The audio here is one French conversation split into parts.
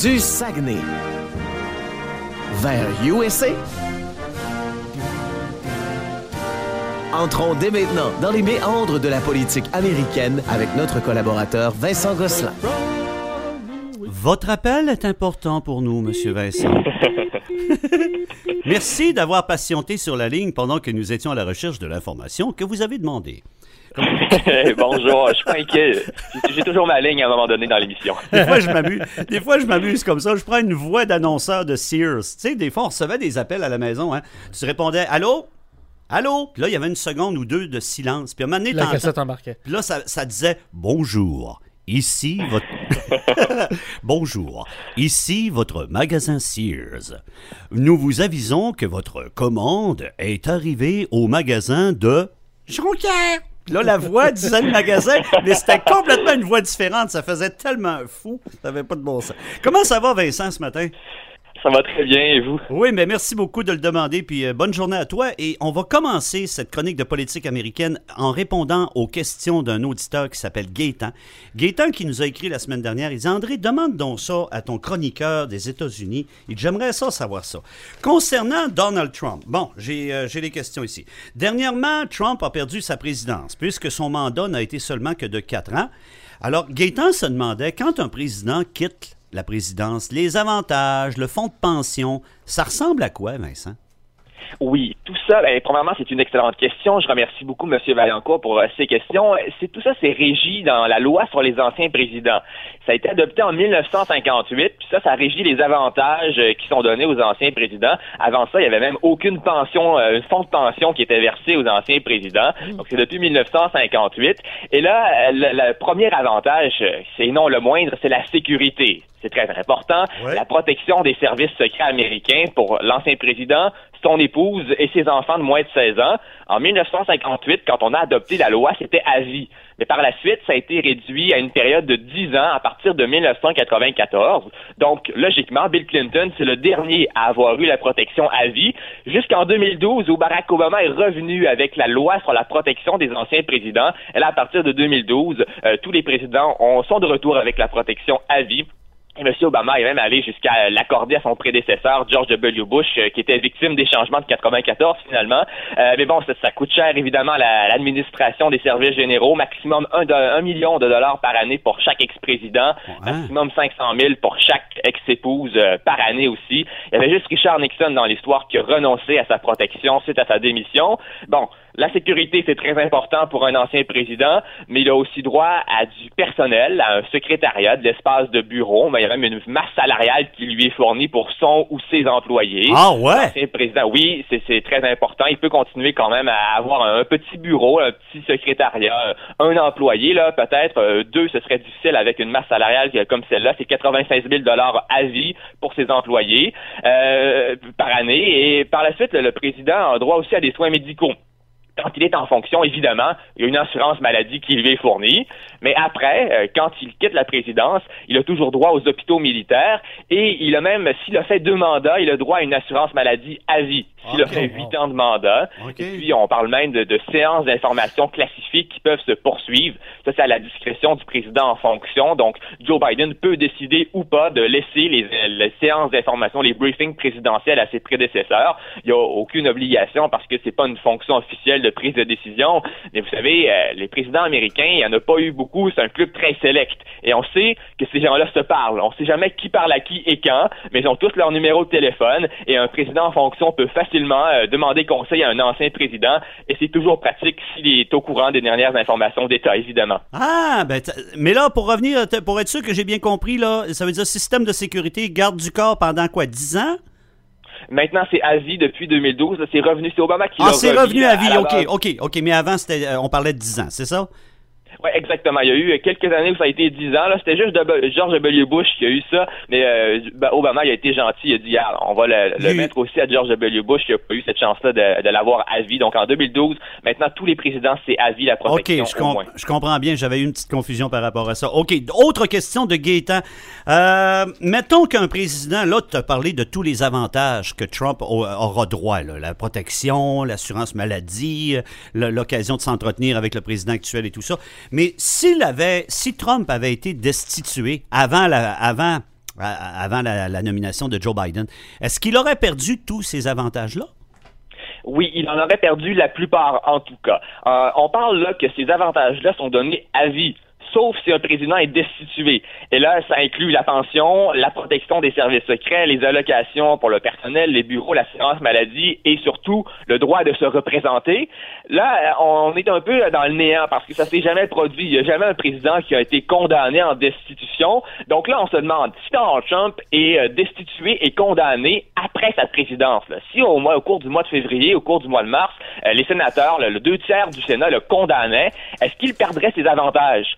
du Saguenay vers USA. Entrons dès maintenant dans les méandres de la politique américaine avec notre collaborateur Vincent Gosselin. Votre appel est important pour nous, Monsieur Vincent. Merci d'avoir patienté sur la ligne pendant que nous étions à la recherche de l'information que vous avez demandée. Bonjour, je suis pas inquiet. J'ai toujours ma ligne à un moment donné dans l'émission. Des fois, je m'amuse. Des fois, je m'amuse comme ça. Je prends une voix d'annonceur de Sears. Tu sais, des fois, on recevait des appels à la maison. Hein. Tu répondais Allô? Allô? Puis là, il y avait une seconde ou deux de silence. Puis à un moment donné, La cassette embarquait. Puis là, ça, ça disait Bonjour. Ici votre. Bonjour. Ici votre magasin Sears. Nous vous avisons que votre commande est arrivée au magasin de Jonquière. Là, la voix disait le magasin, mais c'était complètement une voix différente. Ça faisait tellement fou. Ça n'avait pas de bon sens. Comment ça va, Vincent, ce matin? Ça va très bien, et vous? Oui, mais merci beaucoup de le demander, puis euh, bonne journée à toi. Et on va commencer cette chronique de politique américaine en répondant aux questions d'un auditeur qui s'appelle Gaétan. Gaétan qui nous a écrit la semaine dernière, il dit André, demande donc ça à ton chroniqueur des États-Unis. J'aimerais ça savoir ça. Concernant Donald Trump, bon, j'ai euh, les questions ici. Dernièrement, Trump a perdu sa présidence puisque son mandat n'a été seulement que de quatre ans. Alors, Gaétan se demandait quand un président quitte la présidence, les avantages, le fonds de pension, ça ressemble à quoi, Vincent? Oui, tout ça, ben, premièrement, c'est une excellente question. Je remercie beaucoup M. Vaillancourt pour euh, ces questions. C'est tout ça, c'est régi dans la loi sur les anciens présidents. Ça a été adopté en 1958, puis ça, ça régit les avantages euh, qui sont donnés aux anciens présidents. Avant ça, il y avait même aucune pension, euh, un fonds de pension qui était versé aux anciens présidents. Donc, c'est depuis 1958. Et là, euh, le, le premier avantage, euh, c'est non le moindre, c'est la sécurité. C'est très important. Ouais. La protection des services secrets américains pour l'ancien président, son épouse et ses enfants de moins de 16 ans. En 1958, quand on a adopté la loi, c'était à vie. Mais par la suite, ça a été réduit à une période de 10 ans à partir de 1994. Donc, logiquement, Bill Clinton, c'est le dernier à avoir eu la protection à vie jusqu'en 2012 où Barack Obama est revenu avec la loi sur la protection des anciens présidents. Et là, à partir de 2012, euh, tous les présidents ont- sont de retour avec la protection à vie. M. Obama est même allé jusqu'à l'accorder à son prédécesseur, George W. Bush, euh, qui était victime des changements de 94 finalement. Euh, mais bon, ça, ça coûte cher évidemment à l'administration des services généraux, maximum un, de- un million de dollars par année pour chaque ex-président, Ouais. maximum 500 000 pour chaque ex-épouse euh, par année aussi. Il y avait juste Richard Nixon dans l'histoire qui a renoncé à sa protection suite à sa démission. Bon, la sécurité, c'est très important pour un ancien président, mais il a aussi droit à du personnel, à un secrétariat, de l'espace de bureau, mais il y a même une masse salariale qui lui est fournie pour son ou ses employés. Ah ouais? L'ancien président, oui, c'est très important. Il peut continuer quand même à avoir un, petit bureau, un petit secrétariat, un employé, là, peut-être euh, deux, ce serait difficile avec une masse salariale comme celle-là. C'est 96 000 dollars à vie pour ses employés euh, par année. Et par la suite, le président a droit aussi à des soins médicaux quand il est en fonction, évidemment, il y a une assurance maladie qui lui est fournie. Mais après, euh, quand il quitte la présidence, il a toujours droit aux hôpitaux militaires et il a même, s'il a fait deux mandats, il a droit à une assurance maladie à vie. S'il a fait huit ans de mandat. Et puis, on parle même de, de séances d'information classifiées qui peuvent se poursuivre. Ça, c'est à la discrétion du président en fonction. Donc, Joe Biden peut décider ou pas de laisser les, les séances d'information, les briefings présidentiels à ses prédécesseurs. Il n'y a aucune obligation parce que c'est pas une fonction officielle de prise de décision. Mais vous savez, euh, les présidents américains, il n'y en a pas eu beaucoup. C'est un club très select. Et on sait que ces gens-là se parlent. On sait jamais qui parle à qui et quand, mais ils ont tous leur numéro de téléphone. Et un président en fonction peut facilement euh, demander conseil à un ancien président. Et c'est toujours pratique s'il est au courant des dernières informations d'État, évidemment. Ah, ben, mais là, pour revenir, pour être sûr que j'ai bien compris, là, ça veut dire système de sécurité, garde du corps pendant quoi, 10 ans? Maintenant, c'est à vie depuis 2012. là, C'est revenu, c'est Obama qui Ah, l'a c'est remis revenu à vie, ok, ok, ok, mais avant, c'était, euh, on parlait de 10 ans, c'est ça? Oui, exactement. Il y a eu quelques années où ça a été 10 ans. Là, c'était juste de- George W. Bush qui a eu ça, mais euh, ben, Obama il a été gentil. Il a dit ah, on va le, le mettre aussi à George W. Bush qui a pas eu cette chance-là de, de l'avoir à vie. Donc en 2012, maintenant tous les présidents c'est à vie la OK, protection je, au com- moins. je comprends bien. J'avais eu une petite confusion par rapport à ça. OK, autre question de Gaétan. Euh, mettons qu'un président, là, tu as parlé de tous les avantages que Trump au- aura droit. là. la protection, l'assurance maladie, l'occasion de s'entretenir avec le président actuel et tout ça. Mais s'il avait, si Trump avait été destitué avant, la, avant avant la, la nomination de Joe Biden. Est-ce qu'il aurait perdu tous ces avantages-là? Oui, il en aurait perdu la plupart en tout cas. Euh, on parle là que ces avantages-là sont donnés à vie sauf si un président est destitué. Et là, ça inclut la pension, la protection des services secrets, les allocations pour le personnel, les bureaux, l'assurance maladie et surtout le droit de se représenter. Là, on est un peu dans le néant parce que ça s'est jamais produit. Il n'y a jamais un président qui a été condamné en destitution. Donc là, on se demande si Donald Trump est euh, destitué et condamné après sa présidence. Si au, mois, au cours du mois de février, au cours du mois de mars, euh, les sénateurs, le deux tiers du Sénat le condamnaient, est-ce qu'il perdrait ses avantages?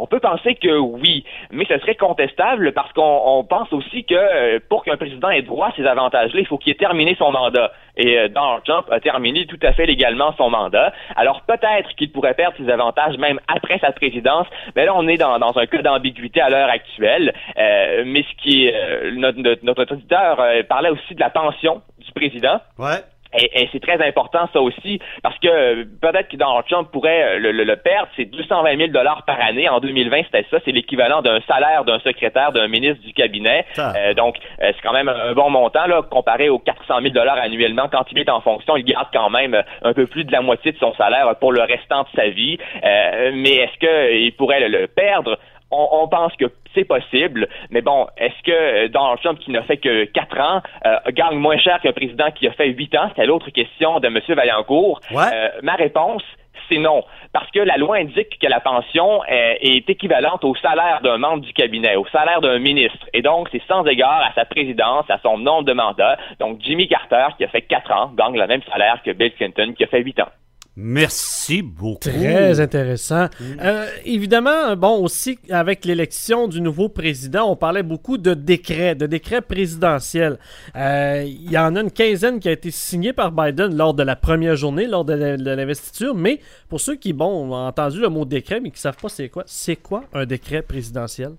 On peut penser que oui, mais ce serait contestable parce qu'on pense aussi que euh, pour qu'un président ait droit à ces avantages-là, il faut qu'il ait terminé son mandat. Et euh, Donald Trump a terminé tout à fait légalement son mandat. Alors peut-être qu'il pourrait perdre ses avantages même après sa présidence, mais là on est dans, un cas d'ambiguïté à l'heure actuelle. Euh, mais ce qui notre auditeur parlait aussi de la pension du président. Ouais. Et, c'est très important ça aussi parce que euh, peut-être que Donald Trump pourrait euh, le, perdre, c'est 220 000 dollars par année. En 2020, c'était ça, c'est l'équivalent d'un salaire d'un secrétaire, d'un ministre du cabinet. Euh, donc c'est quand même un bon montant là comparé aux 400 000 dollars annuellement quand il est en fonction. Il garde quand même un peu plus de la moitié de son salaire pour le restant de sa vie. mais est-ce qu'il pourrait le perdre? On, pense que c'est possible, mais bon, est-ce que Donald Trump, qui n'a fait que quatre ans, euh, gagne moins cher qu'un président qui a fait huit ans? C'était l'autre question de M. Vaillancourt. Euh, ma réponse, c'est non. Parce que la loi indique que la pension euh, est équivalente au salaire d'un membre du cabinet, au salaire d'un ministre. Et donc, c'est sans égard à sa présidence, à son nombre de mandats. Donc, Jimmy Carter, qui a fait quatre ans, gagne le même salaire que Bill Clinton, qui a fait huit ans. Merci beaucoup. Très intéressant. Euh, évidemment, bon, aussi, avec l'élection du nouveau président, on parlait beaucoup de décrets, de décrets présidentiels. Euh, il y en a une quinzaine qui a été signée par Biden lors de la première journée, lors de l'investiture, mais pour ceux qui, bon, ont entendu le mot décret, mais qui ne savent pas c'est quoi, c'est quoi un décret présidentiel?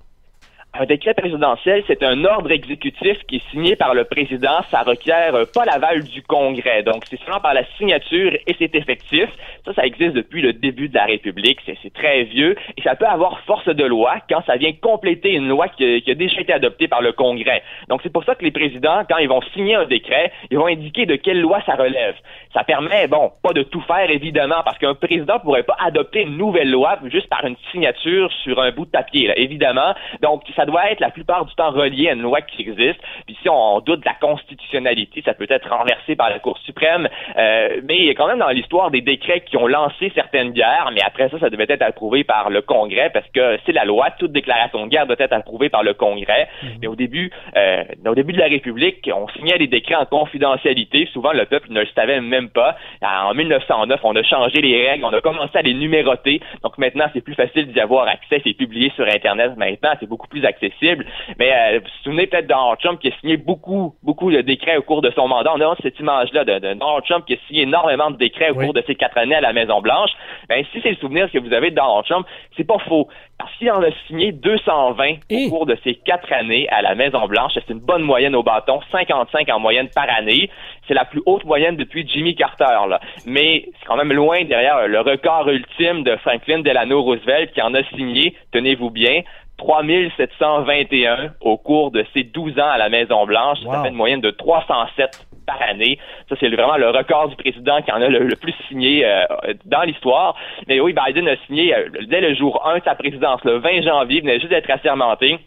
Un décret présidentiel, c'est un ordre exécutif qui est signé par le président. Ça requiert euh, pas l'aval du Congrès. Donc, c'est seulement par la signature et c'est effectif. Ça, ça existe depuis le début de la République. C'est très vieux et ça peut avoir force de loi quand ça vient compléter une loi qui, a déjà été adoptée par le Congrès. Donc, c'est pour ça que les présidents, quand ils vont signer un décret, ils vont indiquer de quelle loi ça relève. Ça permet, bon, pas de tout faire, évidemment, parce qu'un président pourrait pas adopter une nouvelle loi juste par une signature sur un bout de papier, là, évidemment. Donc, ça doit être la plupart du temps relié à une loi qui existe. Puis si on doute de la constitutionnalité, ça peut être renversé par la Cour suprême. Euh, mais il y a quand même dans l'histoire des décrets qui ont lancé certaines guerres, mais après ça, ça devait être approuvé par le Congrès parce que c'est la loi. Toute déclaration de guerre doit être approuvée par le Congrès. Mhm. Mais au début, euh, au début de la République, on signait des décrets en confidentialité. Souvent, le peuple ne le savait même pas. En 1909, on a changé les règles, on a commencé à les numéroter. Donc maintenant, c'est plus facile d'y avoir accès. C'est publié sur Internet maintenant. C'est beaucoup plus accessible. Mais euh, vous vous souvenez peut-être Donald Trump qui a signé beaucoup, beaucoup de décrets au cours de son mandat. On a cette image-là de, Donald Trump qui a signé énormément de décrets au cours de ses quatre années à la Maison-Blanche. Ben, si c'est le souvenir que vous avez de Donald Trump, c'est pas faux. Parce qu'il en a signé 220 au cours de ses quatre années à la Maison-Blanche. C'est une bonne moyenne au bâton, 55 en moyenne par année. C'est la plus haute moyenne depuis Jimmy Carter. Là. Mais c'est quand même loin derrière le record ultime de Franklin Delano Roosevelt qui en a signé, tenez-vous bien, 3721 au cours de ses 12 ans à la Maison-Blanche. Ça fait une moyenne de 307 par année. Ça, c'est vraiment le record du président qui en a le, plus signé euh, dans l'histoire. Mais oui, Biden a signé euh, dès le jour 1 de sa présidence, le 20 janvier, il venait juste d'être assermenté.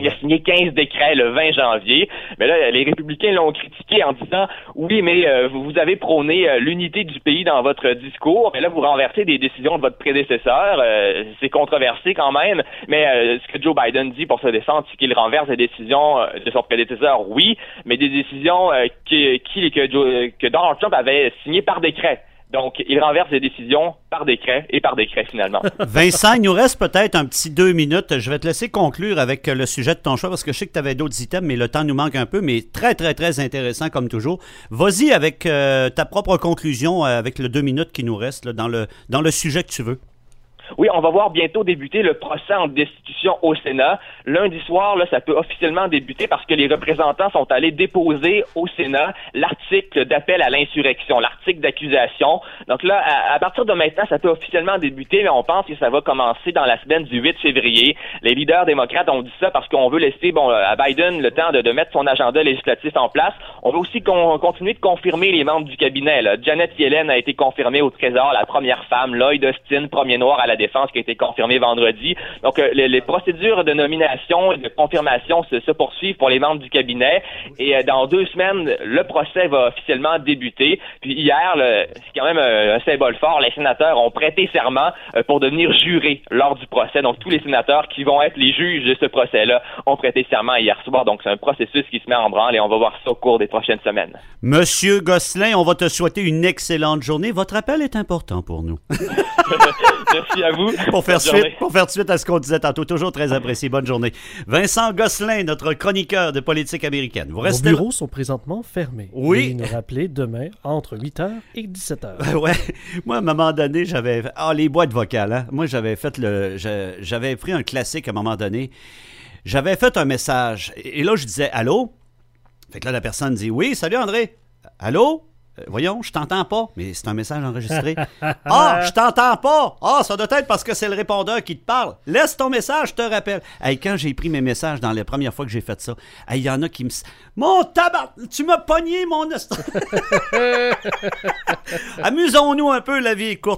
Il a signé 15 décrets le 20 janvier. Mais là, les républicains l'ont critiqué en disant oui, mais euh, vous avez prôné euh, l'unité du pays dans votre discours, mais là, vous renversez des décisions de votre prédécesseur. Euh, c'est controversé quand même. Mais ce que Joe Biden dit pour se défendre, c'est qu'il renverse des décisions de son prédécesseur, oui, mais des décisions qui, qui que, que Donald Trump avait signées par décret. Donc, il renverse les décisions par décret et par décret finalement. Vincent, il nous reste peut-être un petit deux minutes. Je vais te laisser conclure avec le sujet de ton choix parce que je sais que tu avais d'autres items, mais le temps nous manque un peu, mais très, très, très intéressant comme toujours. Vas-y avec euh, ta propre conclusion euh, avec le deux minutes qui nous reste dans, le, dans le sujet que tu veux. Oui, on va voir bientôt débuter le procès en destitution au Sénat. Lundi soir, là, ça peut officiellement débuter parce que les représentants sont allés déposer au Sénat l'article d'appel à l'insurrection, l'article d'accusation. Donc là, à, partir de maintenant, ça peut officiellement débuter, mais on pense que ça va commencer dans la semaine du 8 février. Les leaders démocrates ont dit ça parce qu'on veut laisser bon à Biden le temps de, mettre son agenda législatif en place. On veut aussi continuer de confirmer les membres du cabinet. Janet Yellen a été confirmée au Trésor, la première femme. Lloyd Austin, premier noir à la défense, qui a été confirmé vendredi. Donc, euh, les, procédures de nomination et de confirmation se, poursuivent pour les membres du cabinet. Et euh, dans deux semaines, le procès va officiellement débuter. Puis hier, c'est quand même un, symbole fort. Les sénateurs ont prêté serment euh, pour devenir jurés lors du procès. Donc, tous les sénateurs qui vont être les juges de ce procès-là ont prêté serment hier soir. Donc, c'est un processus qui se met en branle et on va voir ça au cours des prochaines semaines. Monsieur Gosselin, on va te souhaiter une excellente journée. Votre appel est important pour nous. Merci à vous. Pour faire, suite, pour faire suite à ce qu'on disait tantôt, toujours très apprécié. Bonne journée. Vincent Gosselin, notre chroniqueur de politique américaine. Vous restez... Vos bureaux sont présentement fermés. Oui. nous rappeler demain entre 8h et 17h. ouais. Moi, à un moment donné, j'avais... Ah, les boîtes vocales, hein? Moi, j'avais fait le... J'avais pris un classique à un moment donné. J'avais fait un message. Et là, je disais « Allô? » Fait que là, la personne dit « Oui, salut André. Allô? Euh, voyons, je t'entends pas. Mais c'est un message enregistré. ah, je t'entends pas. Ah, ça doit être parce que c'est le répondeur qui te parle. Laisse ton message, je te rappelle. Hey, quand j'ai pris mes messages dans les premières fois que j'ai fait ça, il y en a qui me. Mon tabac, tu m'as pogné, mon Amusons-nous un peu, la vie est courte.